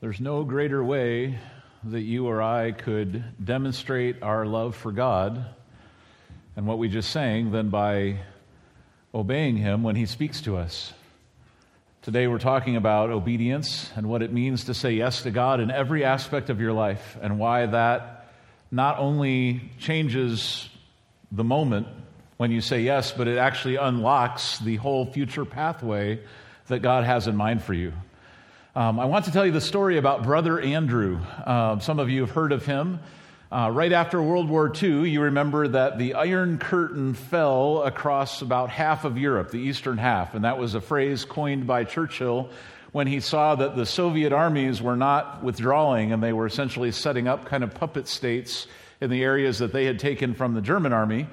There's no greater way that you or I could demonstrate our love for God and what we just sang than by obeying Him when He speaks to us. Today we're talking about obedience and what it means to say yes to God in every aspect of your life and why that not only changes the moment when you say yes, but it actually unlocks the whole future pathway that God has in mind for you. Um, I want to tell you the story about Brother Andrew. Uh, some of you have heard of him. Uh, right after World War II, you remember that the Iron Curtain fell across about half of Europe, the eastern half, and that was a phrase coined by Churchill when he saw that the Soviet armies were not withdrawing and they were essentially setting up kind of puppet states in the areas that they had taken from the German army.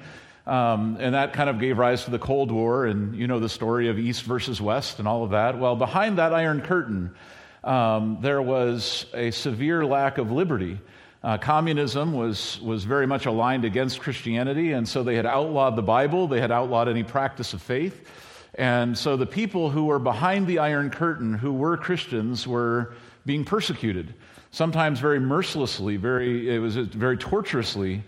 Um, and that kind of gave rise to the Cold War, and you know the story of East versus West and all of that. Well, behind that Iron Curtain, um, there was a severe lack of liberty. Uh, communism was, was very much aligned against Christianity, and so they had outlawed the Bible, they had outlawed any practice of faith. And so the people who were behind the Iron Curtain, who were Christians, were being persecuted, sometimes very mercilessly, very, it was very torturously.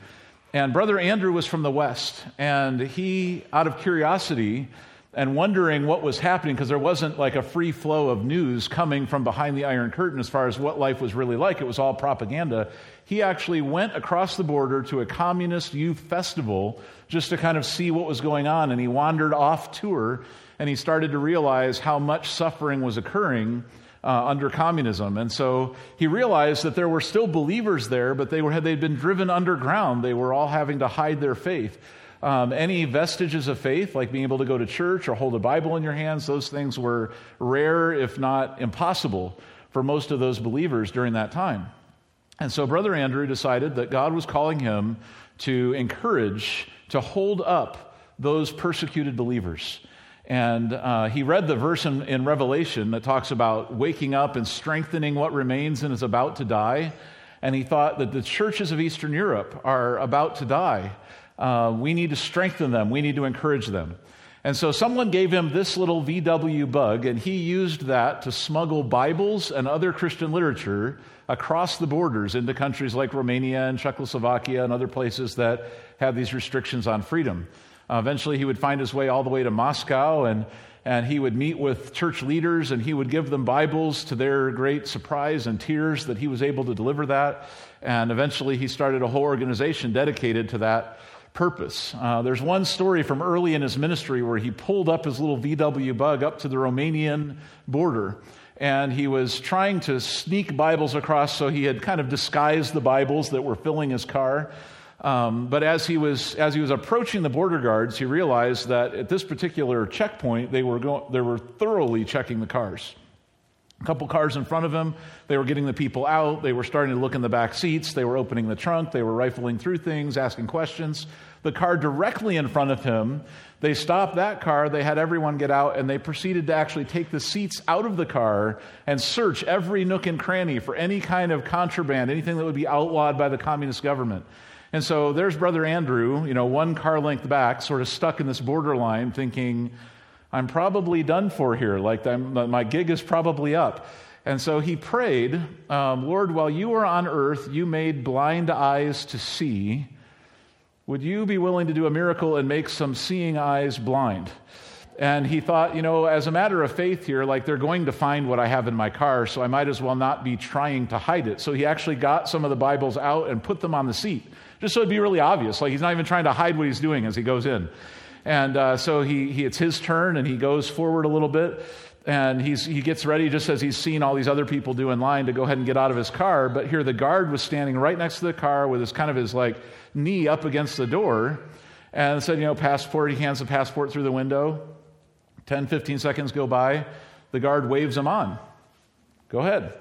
And Brother Andrew was from the West, and he, out of curiosity and wondering what was happening, because there wasn't like a free flow of news coming from behind the Iron Curtain as far as what life was really like, it was all propaganda. He actually went across the border to a communist youth festival just to kind of see what was going on, and he wandered off tour and he started to realize how much suffering was occurring uh, under communism. And so he realized that there were still believers there, but they were, they'd been driven underground. They were all having to hide their faith. Um, any vestiges of faith, like being able to go to church or hold a Bible in your hands, those things were rare, if not impossible, for most of those believers during that time. And so Brother Andrew decided that God was calling him to encourage, to hold up those persecuted believers. And uh, he read the verse in, in, Revelation that talks about waking up and strengthening what remains and is about to die. And he thought that the churches of Eastern Europe are about to die. Uh, we need to strengthen them, we need to encourage them. And so someone gave him this little VW bug, and he used that to smuggle Bibles and other Christian literature across the borders into countries like Romania and Czechoslovakia and other places that have these restrictions on freedom. Uh, eventually, he would find his way all the way to Moscow, and, and he would meet with church leaders and he would give them Bibles to their great surprise and tears that he was able to deliver that. And eventually, he started a whole organization dedicated to that purpose. Uh, there's one story from early in his ministry where he pulled up his little VW bug up to the Romanian border and he was trying to sneak Bibles across, so he had kind of disguised the Bibles that were filling his car. Um, but as he, was, as he was approaching the border guards, he realized that at this particular checkpoint, they were, go- they were thoroughly checking the cars. A couple cars in front of him, they were getting the people out. They were starting to look in the back seats. They were opening the trunk. They were rifling through things, asking questions. The car directly in front of him, they stopped that car. They had everyone get out, and they proceeded to actually take the seats out of the car and search every nook and cranny for any kind of contraband, anything that would be outlawed by the communist government. And so there's Brother Andrew, you know, one car length back, sort of stuck in this borderline, thinking, I'm probably done for here. Like, my gig is probably up. And so he prayed, um, Lord, while you were on earth, you made blind eyes to see. Would you be willing to do a miracle and make some seeing eyes blind? And he thought, you know, as a matter of faith here, like they're going to find what I have in my car, so I might as well not be trying to hide it. So he actually got some of the Bibles out and put them on the seat just so it'd be really obvious. Like he's not even trying to hide what he's doing as he goes in. And uh, so he, he, it's his turn, and he goes forward a little bit, and he's, he gets ready just as he's seen all these other people do in line to go ahead and get out of his car. But here the guard was standing right next to the car with his kind of his like knee up against the door, and said, you know, passport. He hands the passport through the window. 10, 15 seconds go by. The guard waves him on. Go ahead.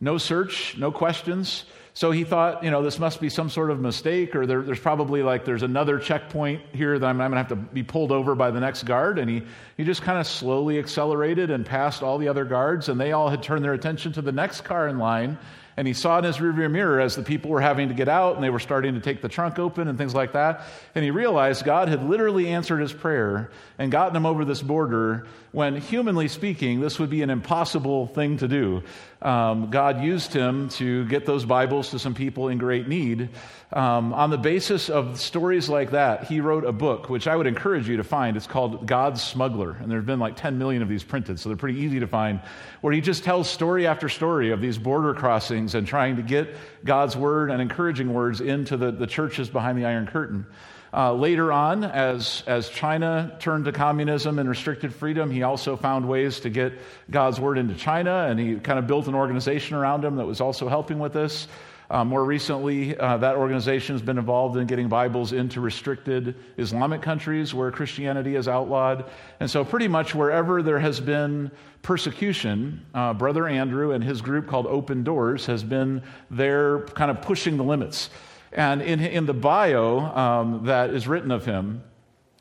No search, no questions. So he thought, you know, this must be some sort of mistake, or there, there's probably like there's another checkpoint here that I'm, I'm going to have to be pulled over by the next guard. And he, he just kind of slowly accelerated and passed all the other guards, and they all had turned their attention to the next car in line and he saw in his rearview mirror as the people were having to get out and they were starting to take the trunk open and things like that. And he realized God had literally answered his prayer and gotten him over this border when, humanly speaking, this would be an impossible thing to do. Um, God used him to get those Bibles to some people in great need. Um, on the basis of stories like that, he wrote a book, which I would encourage you to find. It's called God's Smuggler. And there have been like 10 million of these printed, so they're pretty easy to find, where he just tells story after story of these border crossings and trying to get God's word and encouraging words into the, the churches behind the Iron Curtain. Uh, later on, as, as China turned to communism and restricted freedom, he also found ways to get God's word into China, and he kind of built an organization around him that was also helping with this. Uh, more recently, uh, that organization has been involved in getting Bibles into restricted Islamic countries where Christianity is outlawed. And so, pretty much wherever there has been persecution, uh, Brother Andrew and his group called Open Doors has been there kind of pushing the limits. And in, in the bio um, that is written of him,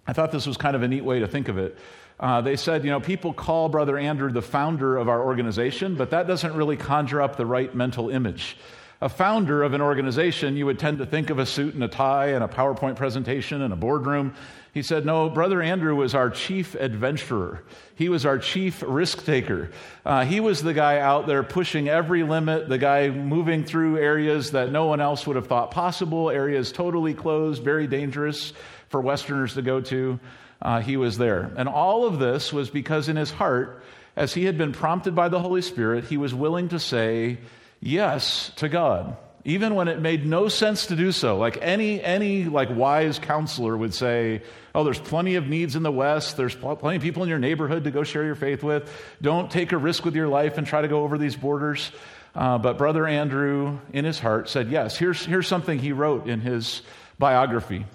I thought this was kind of a neat way to think of it. Uh, they said, you know, people call Brother Andrew the founder of our organization, but that doesn't really conjure up the right mental image. A founder of an organization, you would tend to think of a suit and a tie and a PowerPoint presentation and a boardroom. He said, No, Brother Andrew was our chief adventurer. He was our chief risk taker. Uh, he was the guy out there pushing every limit, the guy moving through areas that no one else would have thought possible, areas totally closed, very dangerous for Westerners to go to. Uh, he was there. And all of this was because in his heart, as he had been prompted by the Holy Spirit, he was willing to say yes to God even when it made no sense to do so. Like any, any like wise counselor would say, oh, there's plenty of needs in the West. There's plenty of people in your neighborhood to go share your faith with. Don't take a risk with your life and try to go over these borders. Uh, but Brother Andrew, in his heart, said, yes. Here's, here's something he wrote in his biography.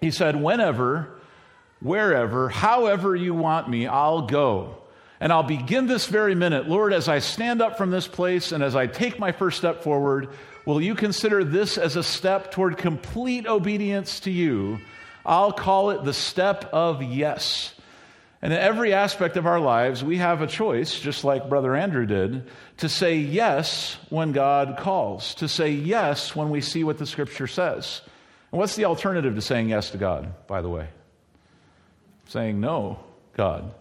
He said, whenever, wherever, however you want me, I'll go. And I'll begin this very minute. Lord, as I stand up from this place and as I take my first step forward, Will you consider this as a step toward complete obedience to you? I'll call it the step of yes. And in every aspect of our lives, we have a choice, just like Brother Andrew did, to say yes when God calls, to say yes when we see what the Scripture says. And what's the alternative to saying yes to God, by the way? Saying no, God.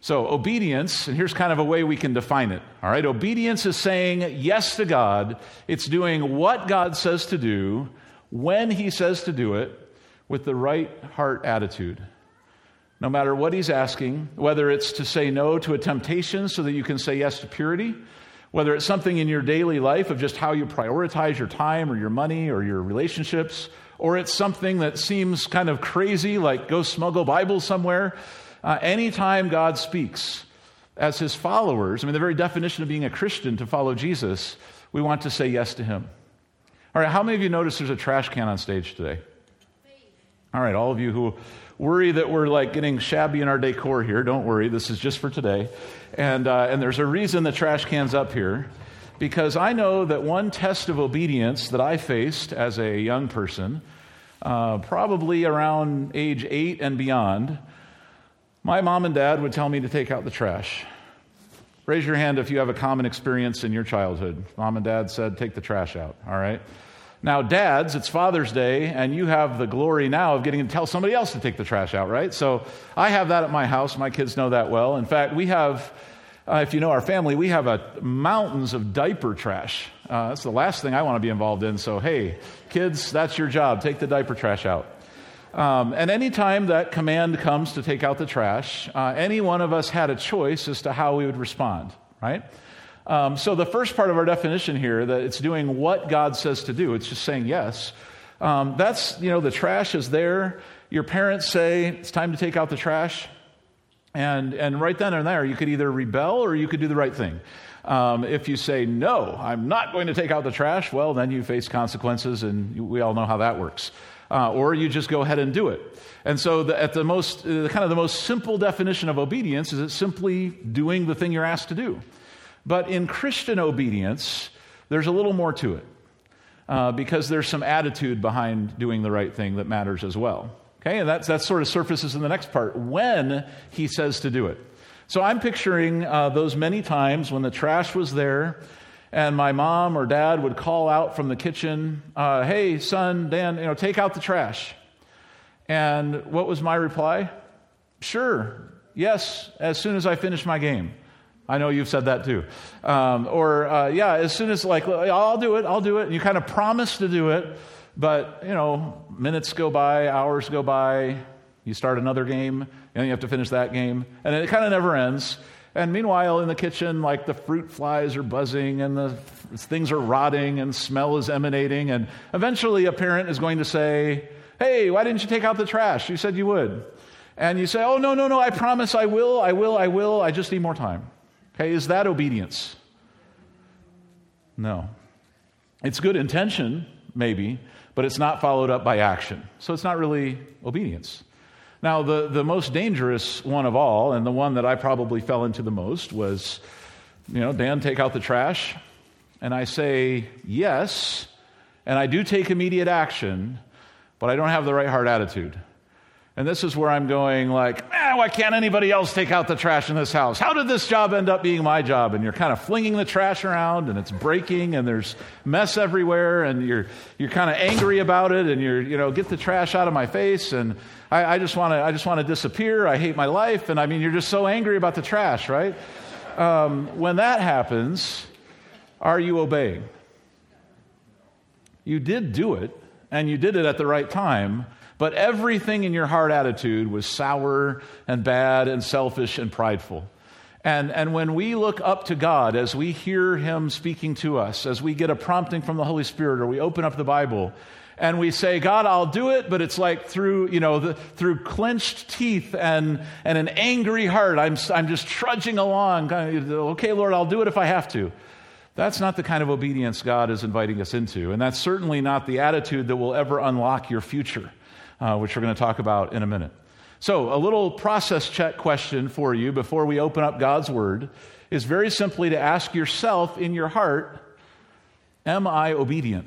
So, obedience, and here's kind of a way we can define it. All right, obedience is saying yes to God. It's doing what God says to do when He says to do it with the right heart attitude. No matter what He's asking, whether it's to say no to a temptation so that you can say yes to purity, whether it's something in your daily life of just how you prioritize your time or your money or your relationships, or it's something that seems kind of crazy, like go smuggle Bibles somewhere. Uh, anytime God speaks, as his followers, I mean, the very definition of being a Christian to follow Jesus, we want to say yes to him. All right, how many of you noticed there's a trash can on stage today? All right, all of you who worry that we're like getting shabby in our decor here, don't worry. This is just for today. And, uh, and there's a reason the trash can's up here. Because I know that one test of obedience that I faced as a young person, uh, probably around age eight and beyond, my mom and dad would tell me to take out the trash. Raise your hand if you have a common experience in your childhood. Mom and dad said, take the trash out, all right? Now, dads, it's Father's Day, and you have the glory now of getting to tell somebody else to take the trash out, right? So I have that at my house. My kids know that well. In fact, we have, uh, if you know our family, we have a, mountains of diaper trash. Uh, that's the last thing I want to be involved in. So, hey, kids, that's your job. Take the diaper trash out. Um, and anytime that command comes to take out the trash, uh, any one of us had a choice as to how we would respond, right? Um, so the first part of our definition here, that it's doing what God says to do, it's just saying yes. Um, that's, you know, the trash is there. Your parents say it's time to take out the trash. And, and right then and there, you could either rebel or you could do the right thing. Um, if you say, no, I'm not going to take out the trash, well, then you face consequences, and we all know how that works uh, or you just go ahead and do it. And so, the, at the most, uh, kind of the most simple definition of obedience is it's simply doing the thing you're asked to do. But in Christian obedience, there's a little more to it. uh, because there's some attitude behind doing the right thing that matters as well. Okay, and that's, that sort of surfaces in the next part when he says to do it. So I'm picturing uh, those many times when the trash was there and my mom or dad would call out from the kitchen, uh, hey, son, Dan, you know, take out the trash. And what was my reply? Sure, yes, as soon as I finish my game. I know you've said that too. Um, or, uh, yeah, as soon as, like, I'll do it, I'll do it. And you kind of promise to do it, but, you know, minutes go by, hours go by, you start another game, and you have to finish that game, and it kind of never ends. And meanwhile, in the kitchen, like the fruit flies are buzzing and the things are rotting and smell is emanating. And eventually, a parent is going to say, Hey, why didn't you take out the trash? You said you would. And you say, Oh, no, no, no, I promise I will, I will, I will. I just need more time. Okay, is that obedience? No. It's good intention, maybe, but it's not followed up by action. So it's not really obedience. Now, the, the most dangerous one of all, and the one that I probably fell into the most, was, you know, Dan, take out the trash. And I say, yes, and I do take immediate action, but I don't have the right heart attitude. And this is where I'm going, like, eh, why can't anybody else take out the trash in this house? How did this job end up being my job? And you're kind of flinging the trash around and it's breaking and there's mess everywhere and you're, you're kind of angry about it and you're, you know, get the trash out of my face and I, I just want to, I just want to disappear. I hate my life. And I mean, you're just so angry about the trash, right? Um, when that happens, are you obeying? You did do it and you did it at the right time but everything in your heart attitude was sour and bad and selfish and prideful. And, and when we look up to God, as we hear Him speaking to us, as we get a prompting from the Holy Spirit, or we open up the Bible, and we say, God, I'll do it, but it's like through, you know, the, through clenched teeth and, and an angry heart. I'm, I'm just trudging along. Okay, Lord, I'll do it if I have to. That's not the kind of obedience God is inviting us into. And that's certainly not the attitude that will ever unlock your future uh, which we're going to talk about in a minute. So, a little process check question for you before we open up God's Word is very simply to ask yourself in your heart, Am I obedient?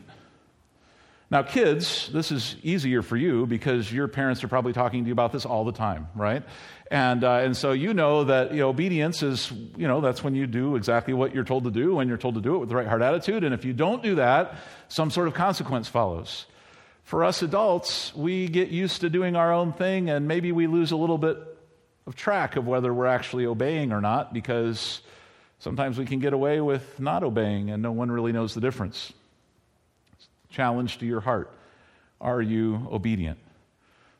Now, kids, this is easier for you because your parents are probably talking to you about this all the time, right? And, uh, and so you know that you know, obedience is, you know, that's when you do exactly what you're told to do, when you're told to do it with the right heart attitude. And if you don't do that, some sort of consequence follows. For us adults, we get used to doing our own thing and maybe we lose a little bit of track of whether we're actually obeying or not because sometimes we can get away with not obeying and no one really knows the difference. Challenge to your heart Are you obedient?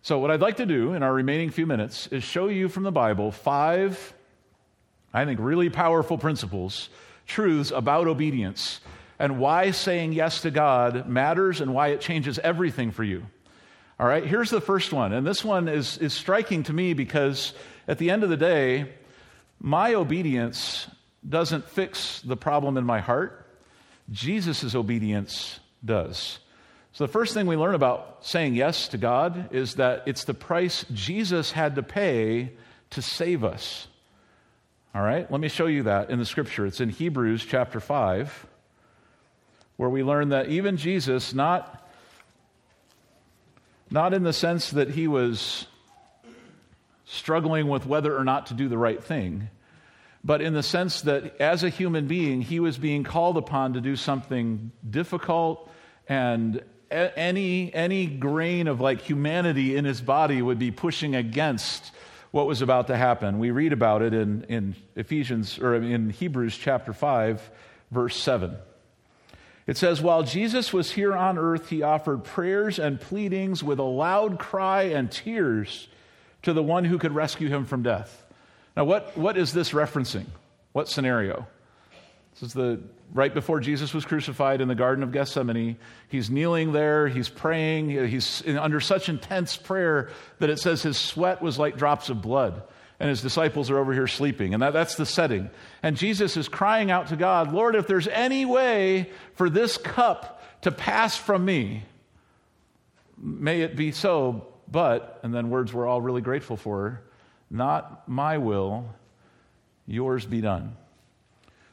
So, what I'd like to do in our remaining few minutes is show you from the Bible five, I think, really powerful principles, truths about obedience and why saying yes to God matters and why it changes everything for you. All right, here's the first one. And this one is, is striking to me because at the end of the day, my obedience doesn't fix the problem in my heart. Jesus' obedience does. So, the first thing we learn about saying yes to God is that it's the price Jesus had to pay to save us. All right, let me show you that in the scripture. It's in Hebrews chapter 5 where we learn that even Jesus, not, not in the sense that he was struggling with whether or not to do the right thing, but in the sense that as a human being, he was being called upon to do something difficult and any, any grain of like humanity in his body would be pushing against what was about to happen. We read about it in, in Ephesians or in Hebrews chapter 5, verse 7. It says, While Jesus was here on earth, he offered prayers and pleadings with a loud cry and tears to the one who could rescue him from death. Now, what, what is this referencing? What scenario? This is the right before Jesus was crucified in the Garden of Gethsemane. He's kneeling there, he's praying, he's under such intense prayer that it says his sweat was like drops of blood and his disciples are over here sleeping. And that, that's the setting. And Jesus is crying out to God, Lord, if there's any way for this cup to pass from me, may it be so. But, and then words we're all really grateful for, not my will, yours be done.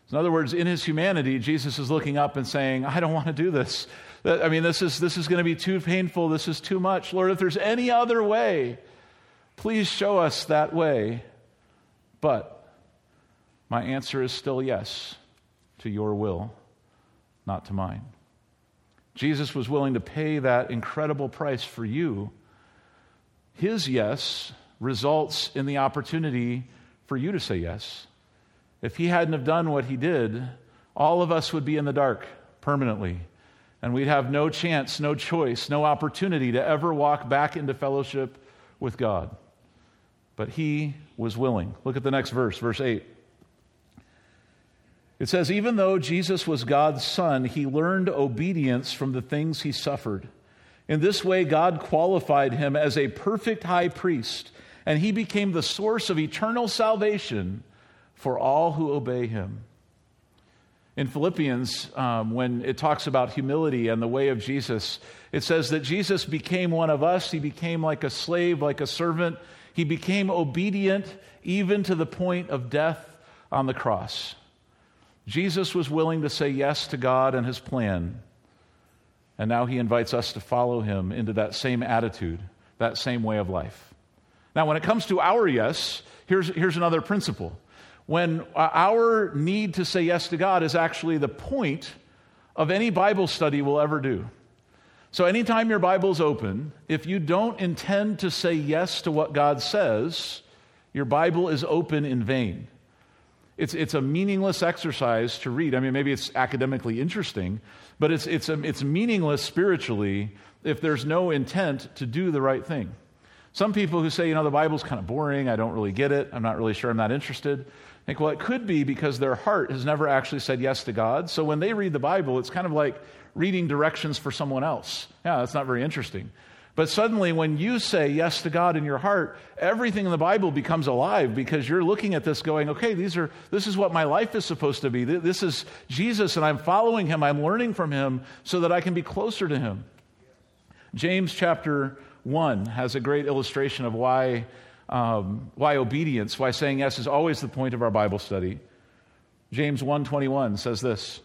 So in other words, in his humanity, Jesus is looking up and saying, I don't want to do this. I mean, this is, this is going to be too painful. This is too much. Lord, if there's any other way, please show us that way. But my answer is still yes to your will, not to mine. Jesus was willing to pay that incredible price for you. His yes results in the opportunity for you to say yes. If he hadn't have done what he did, all of us would be in the dark permanently. And we'd have no chance, no choice, no opportunity to ever walk back into fellowship with God. But he was willing. Look at the next verse, verse 8. It says, Even though Jesus was God's son, he learned obedience from the things he suffered. In this way, God qualified him as a perfect high priest, and he became the source of eternal salvation for all who obey him. In Philippians, um, when it talks about humility and the way of Jesus, it says that Jesus became one of us. He became like a slave, like a servant. He became obedient even to the point of death on the cross. Jesus was willing to say yes to God and his plan. And now he invites us to follow him into that same attitude, that same way of life. Now, when it comes to our yes, here's, here's another principle when uh, our need to say yes to God is actually the point of any Bible study we'll ever do. So, anytime your Bible's open, if you don't intend to say yes to what God says, your Bible is open in vain. It's, it's a meaningless exercise to read. I mean, maybe it's academically interesting, but it's, it's, it's meaningless spiritually if there's no intent to do the right thing. Some people who say, you know, the Bible's kind of boring, I don't really get it, I'm not really sure, I'm not interested think, well, it could be because their heart has never actually said yes to God. So when they read the Bible, it's kind of like reading directions for someone else. Yeah, that's not very interesting. But suddenly, when you say yes to God in your heart, everything in the Bible becomes alive because you're looking at this going, okay, these are, this is what my life is supposed to be. This is Jesus, and I'm following him. I'm learning from him so that I can be closer to him. James chapter 1 has a great illustration of why um, why obedience, why saying yes is always the point of our Bible study. James 1:21 says this.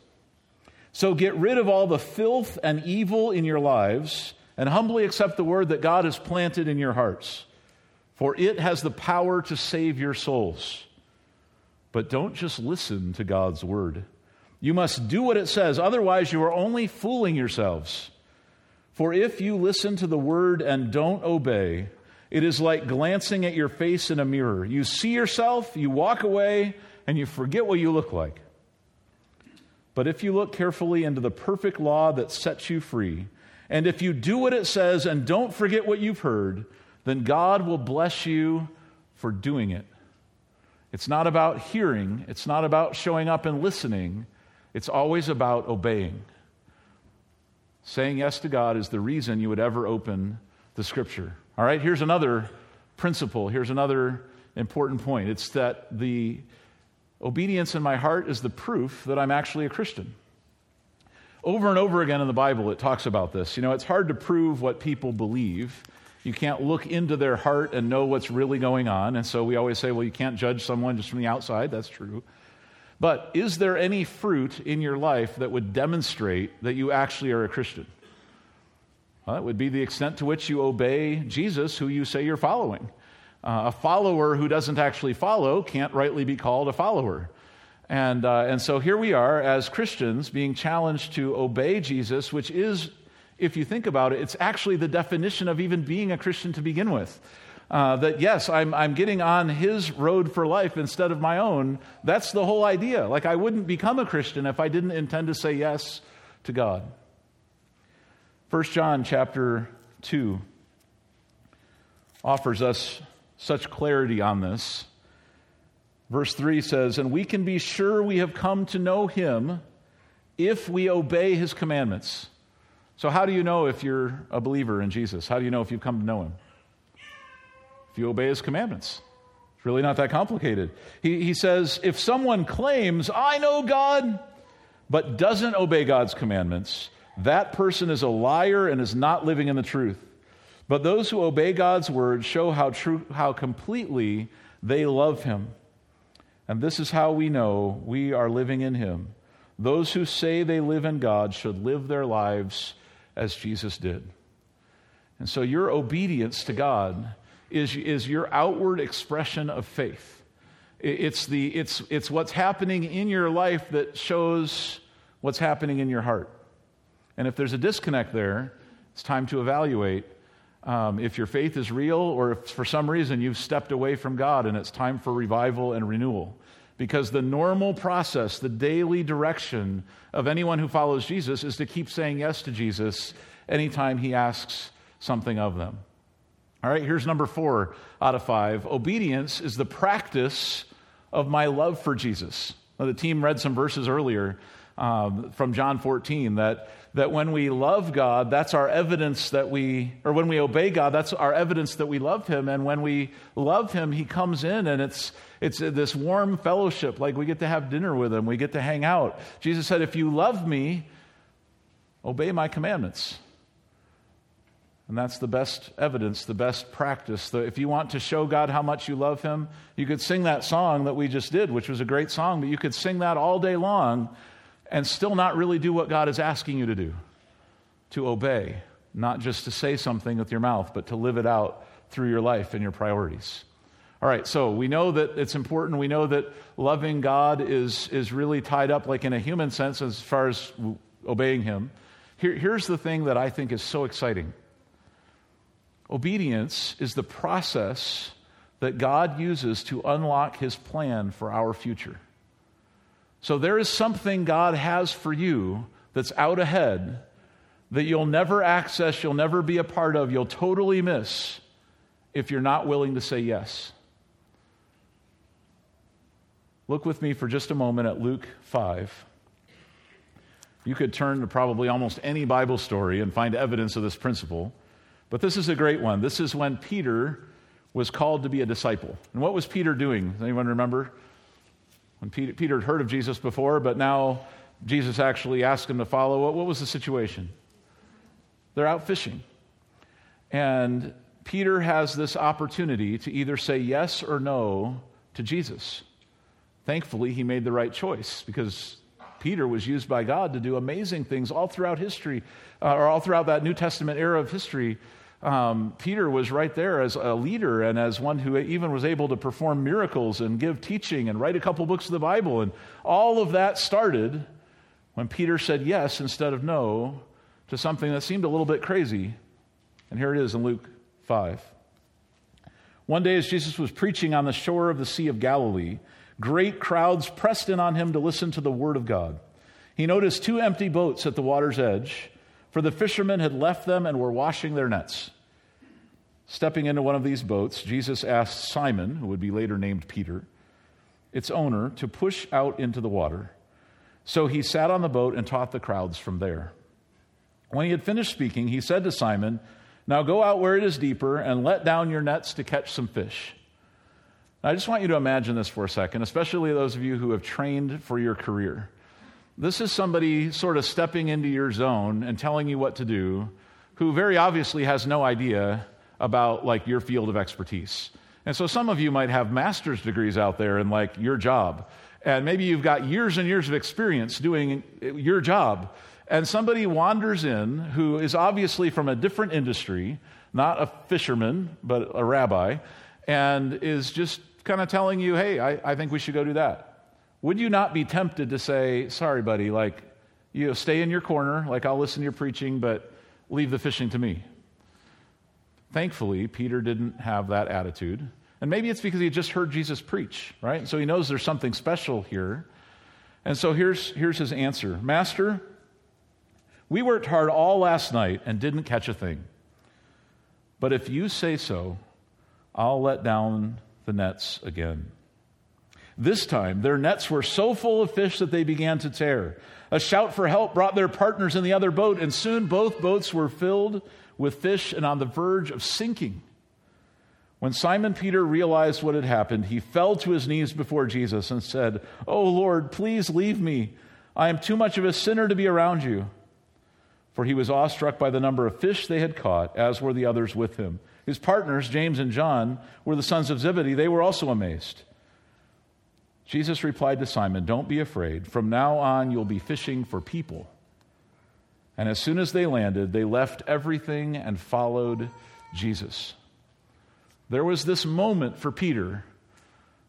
So get rid of all the filth and evil in your lives and humbly accept the word that God has planted in your hearts, for it has the power to save your souls. But don't just listen to God's word. You must do what it says, otherwise, you are only fooling yourselves. For if you listen to the word and don't obey, it is like glancing at your face in a mirror. You see yourself, you walk away, and you forget what you look like. But if you look carefully into the perfect law that sets you free, and if you do what it says and don't forget what you've heard, then God will bless you for doing it. It's not about hearing, it's not about showing up and listening, it's always about obeying. Saying yes to God is the reason you would ever open the scripture. All right, here's another principle. Here's another important point. It's that the obedience in my heart is the proof that I'm actually a Christian. Over and over again in the Bible, it talks about this. You know, it's hard to prove what people believe. You can't look into their heart and know what's really going on. And so we always say, well, you can't judge someone just from the outside. That's true. But is there any fruit in your life that would demonstrate that you actually are a Christian? Well, that would be the extent to which you obey Jesus, who you say you're following. Uh, a follower who doesn't actually follow can't rightly be called a follower. And, uh, and so here we are as Christians being challenged to obey Jesus, which is, if you think about it, it's actually the definition of even being a Christian to begin with. Uh, that yes, I'm, I'm getting on his road for life instead of my own. That's the whole idea. Like, I wouldn't become a Christian if I didn't intend to say yes to God. 1 John chapter 2 offers us such clarity on this. Verse 3 says, And we can be sure we have come to know him if we obey his commandments. So, how do you know if you're a believer in Jesus? How do you know if you've come to know him? If you obey his commandments. It's really not that complicated. He, he says, If someone claims, I know God, but doesn't obey God's commandments, that person is a liar and is not living in the truth. But those who obey God's word show how, true, how completely they love him. And this is how we know we are living in him. Those who say they live in God should live their lives as Jesus did. And so your obedience to God is, is your outward expression of faith. It's, the, it's, it's what's happening in your life that shows what's happening in your heart. And if there's a disconnect there, it's time to evaluate um, if your faith is real or if for some reason you've stepped away from God and it's time for revival and renewal. Because the normal process, the daily direction of anyone who follows Jesus is to keep saying yes to Jesus anytime he asks something of them. All right, here's number four out of five. Obedience is the practice of my love for Jesus. Now, the team read some verses earlier um, from John 14 that, that when we love God, that's our evidence that we, or when we obey God, that's our evidence that we love Him. And when we love Him, He comes in and it's, it's this warm fellowship, like we get to have dinner with Him, we get to hang out. Jesus said, If you love me, obey my commandments. And that's the best evidence, the best practice. If you want to show God how much you love Him, you could sing that song that we just did, which was a great song, but you could sing that all day long and still not really do what God is asking you to do to obey, not just to say something with your mouth, but to live it out through your life and your priorities. All right, so we know that it's important. We know that loving God is, is really tied up, like in a human sense, as far as obeying Him. Here, here's the thing that I think is so exciting obedience is the process that God uses to unlock His plan for our future. So there is something God has for you that's out ahead that you'll never access, you'll never be a part of, you'll totally miss if you're not willing to say yes. Look with me for just a moment at Luke 5. You could turn to probably almost any Bible story and find evidence of this principle, but this is a great one. This is when Peter was called to be a disciple. And what was Peter doing? Does anyone remember? When Peter, Peter had heard of Jesus before, but now Jesus actually asked him to follow, what, what was the situation? They're out fishing. And Peter has this opportunity to either say yes or no to Jesus. Thankfully, he made the right choice because Peter was used by God to do amazing things all throughout history, uh, or all throughout that New Testament era of history um, Peter was right there as a leader and as one who even was able to perform miracles and give teaching and write a couple books of the Bible. And all of that started when Peter said yes instead of no to something that seemed a little bit crazy. And here it is in Luke 5. One day, as Jesus was preaching on the shore of the Sea of Galilee, great crowds pressed in on him to listen to the word of God. He noticed two empty boats at the water's edge for the fishermen had left them and were washing their nets. Stepping into one of these boats, Jesus asked Simon, who would be later named Peter, its owner, to push out into the water. So he sat on the boat and taught the crowds from there. When he had finished speaking, he said to Simon, Now go out where it is deeper and let down your nets to catch some fish. Now, I just want you to imagine this for a second, especially those of you who have trained for your career. This is somebody sort of stepping into your zone and telling you what to do who very obviously has no idea about like your field of expertise. And so some of you might have master's degrees out there in like your job. And maybe you've got years and years of experience doing your job. And somebody wanders in who is obviously from a different industry, not a fisherman, but a rabbi, and is just kind of telling you, hey, I, I think we should go do that would you not be tempted to say, sorry, buddy, like, you know, stay in your corner, like, I'll listen to your preaching, but leave the fishing to me? Thankfully, Peter didn't have that attitude. And maybe it's because he just heard Jesus preach, right? So he knows there's something special here. And so here's, here's his answer Master, we worked hard all last night and didn't catch a thing. But if you say so, I'll let down the nets again. This time, their nets were so full of fish that they began to tear. A shout for help brought their partners in the other boat, and soon both boats were filled with fish and on the verge of sinking. When Simon Peter realized what had happened, he fell to his knees before Jesus and said, Oh Lord, please leave me. I am too much of a sinner to be around you. For he was awestruck by the number of fish they had caught, as were the others with him. His partners, James and John, were the sons of Zebedee. They were also amazed. Jesus replied to Simon, Don't be afraid. From now on, you'll be fishing for people. And as soon as they landed, they left everything and followed Jesus. There was this moment for Peter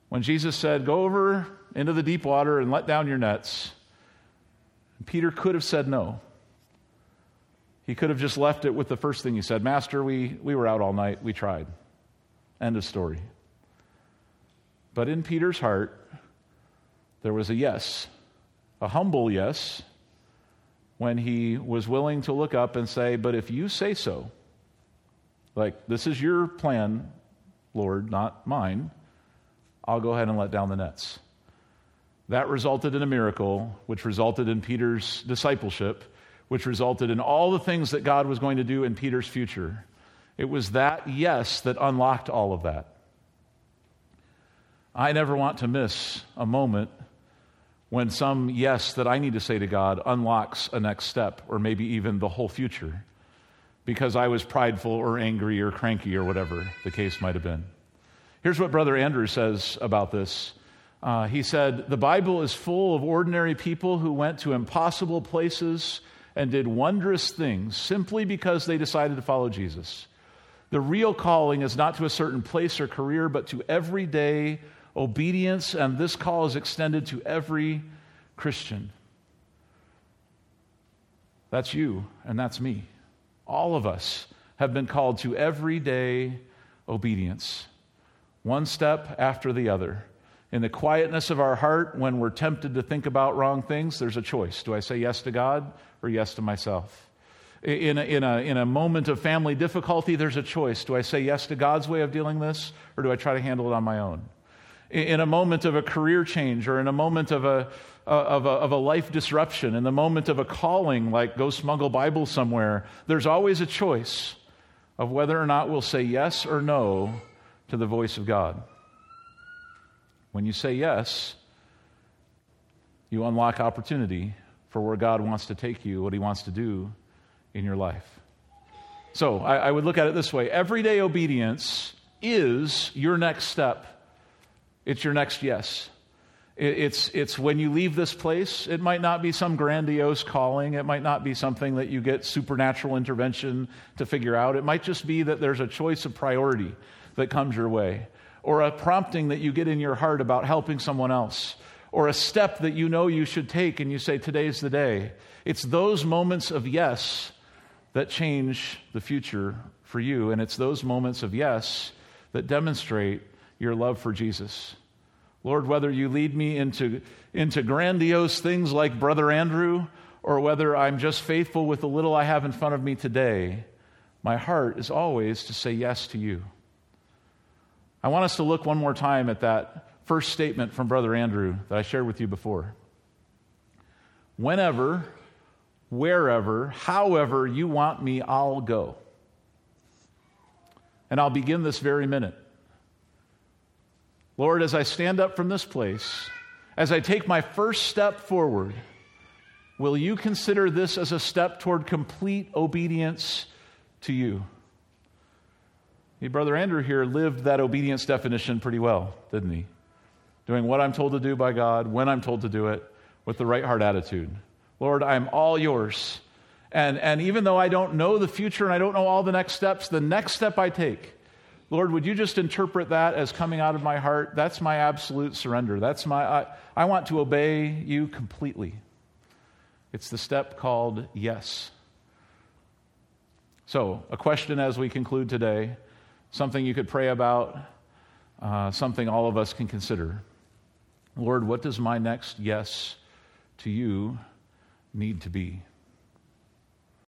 when Jesus said, Go over into the deep water and let down your nets. Peter could have said no. He could have just left it with the first thing he said Master, we, we were out all night. We tried. End of story. But in Peter's heart, there was a yes, a humble yes, when he was willing to look up and say, But if you say so, like, this is your plan, Lord, not mine, I'll go ahead and let down the nets. That resulted in a miracle, which resulted in Peter's discipleship, which resulted in all the things that God was going to do in Peter's future. It was that yes that unlocked all of that. I never want to miss a moment when some yes that I need to say to God unlocks a next step or maybe even the whole future because I was prideful or angry or cranky or whatever the case might have been. Here's what Brother Andrew says about this. Uh, he said, The Bible is full of ordinary people who went to impossible places and did wondrous things simply because they decided to follow Jesus. The real calling is not to a certain place or career, but to everyday obedience, and this call is extended to every Christian. That's you, and that's me. All of us have been called to everyday obedience, one step after the other. In the quietness of our heart, when we're tempted to think about wrong things, there's a choice. Do I say yes to God or yes to myself? In a, in, a, in a moment of family difficulty, there's a choice. Do I say yes to God's way of dealing this or do I try to handle it on my own? In a moment of a career change or in a moment of a, of a, of a life disruption, in the moment of a calling, like go smuggle Bible somewhere, there's always a choice of whether or not we'll say yes or no to the voice of God. When you say yes, you unlock opportunity for where God wants to take you, what He wants to do in your life. So I, I would look at it this way everyday obedience is your next step, it's your next yes. It's, it's when you leave this place, it might not be some grandiose calling. It might not be something that you get supernatural intervention to figure out. It might just be that there's a choice of priority that comes your way, or a prompting that you get in your heart about helping someone else, or a step that you know you should take and you say, Today's the day. It's those moments of yes that change the future for you, and it's those moments of yes that demonstrate your love for Jesus. Lord, whether you lead me into, into grandiose things like Brother Andrew, or whether I'm just faithful with the little I have in front of me today, my heart is always to say yes to you. I want us to look one more time at that first statement from Brother Andrew that I shared with you before. Whenever, wherever, however you want me, I'll go. And I'll begin this very minute. Lord, as I stand up from this place, as I take my first step forward, will you consider this as a step toward complete obedience to you? Hey, Brother Andrew here lived that obedience definition pretty well, didn't he? Doing what I'm told to do by God, when I'm told to do it, with the right heart attitude. Lord, I'm all yours. And, and even though I don't know the future and I don't know all the next steps, the next step I take Lord, would you just interpret that as coming out of my heart? That's my absolute surrender. That's my, I, I want to obey you completely. It's the step called yes. So, a question as we conclude today, something you could pray about, uh, something all of us can consider. Lord, what does my next yes to you need to be?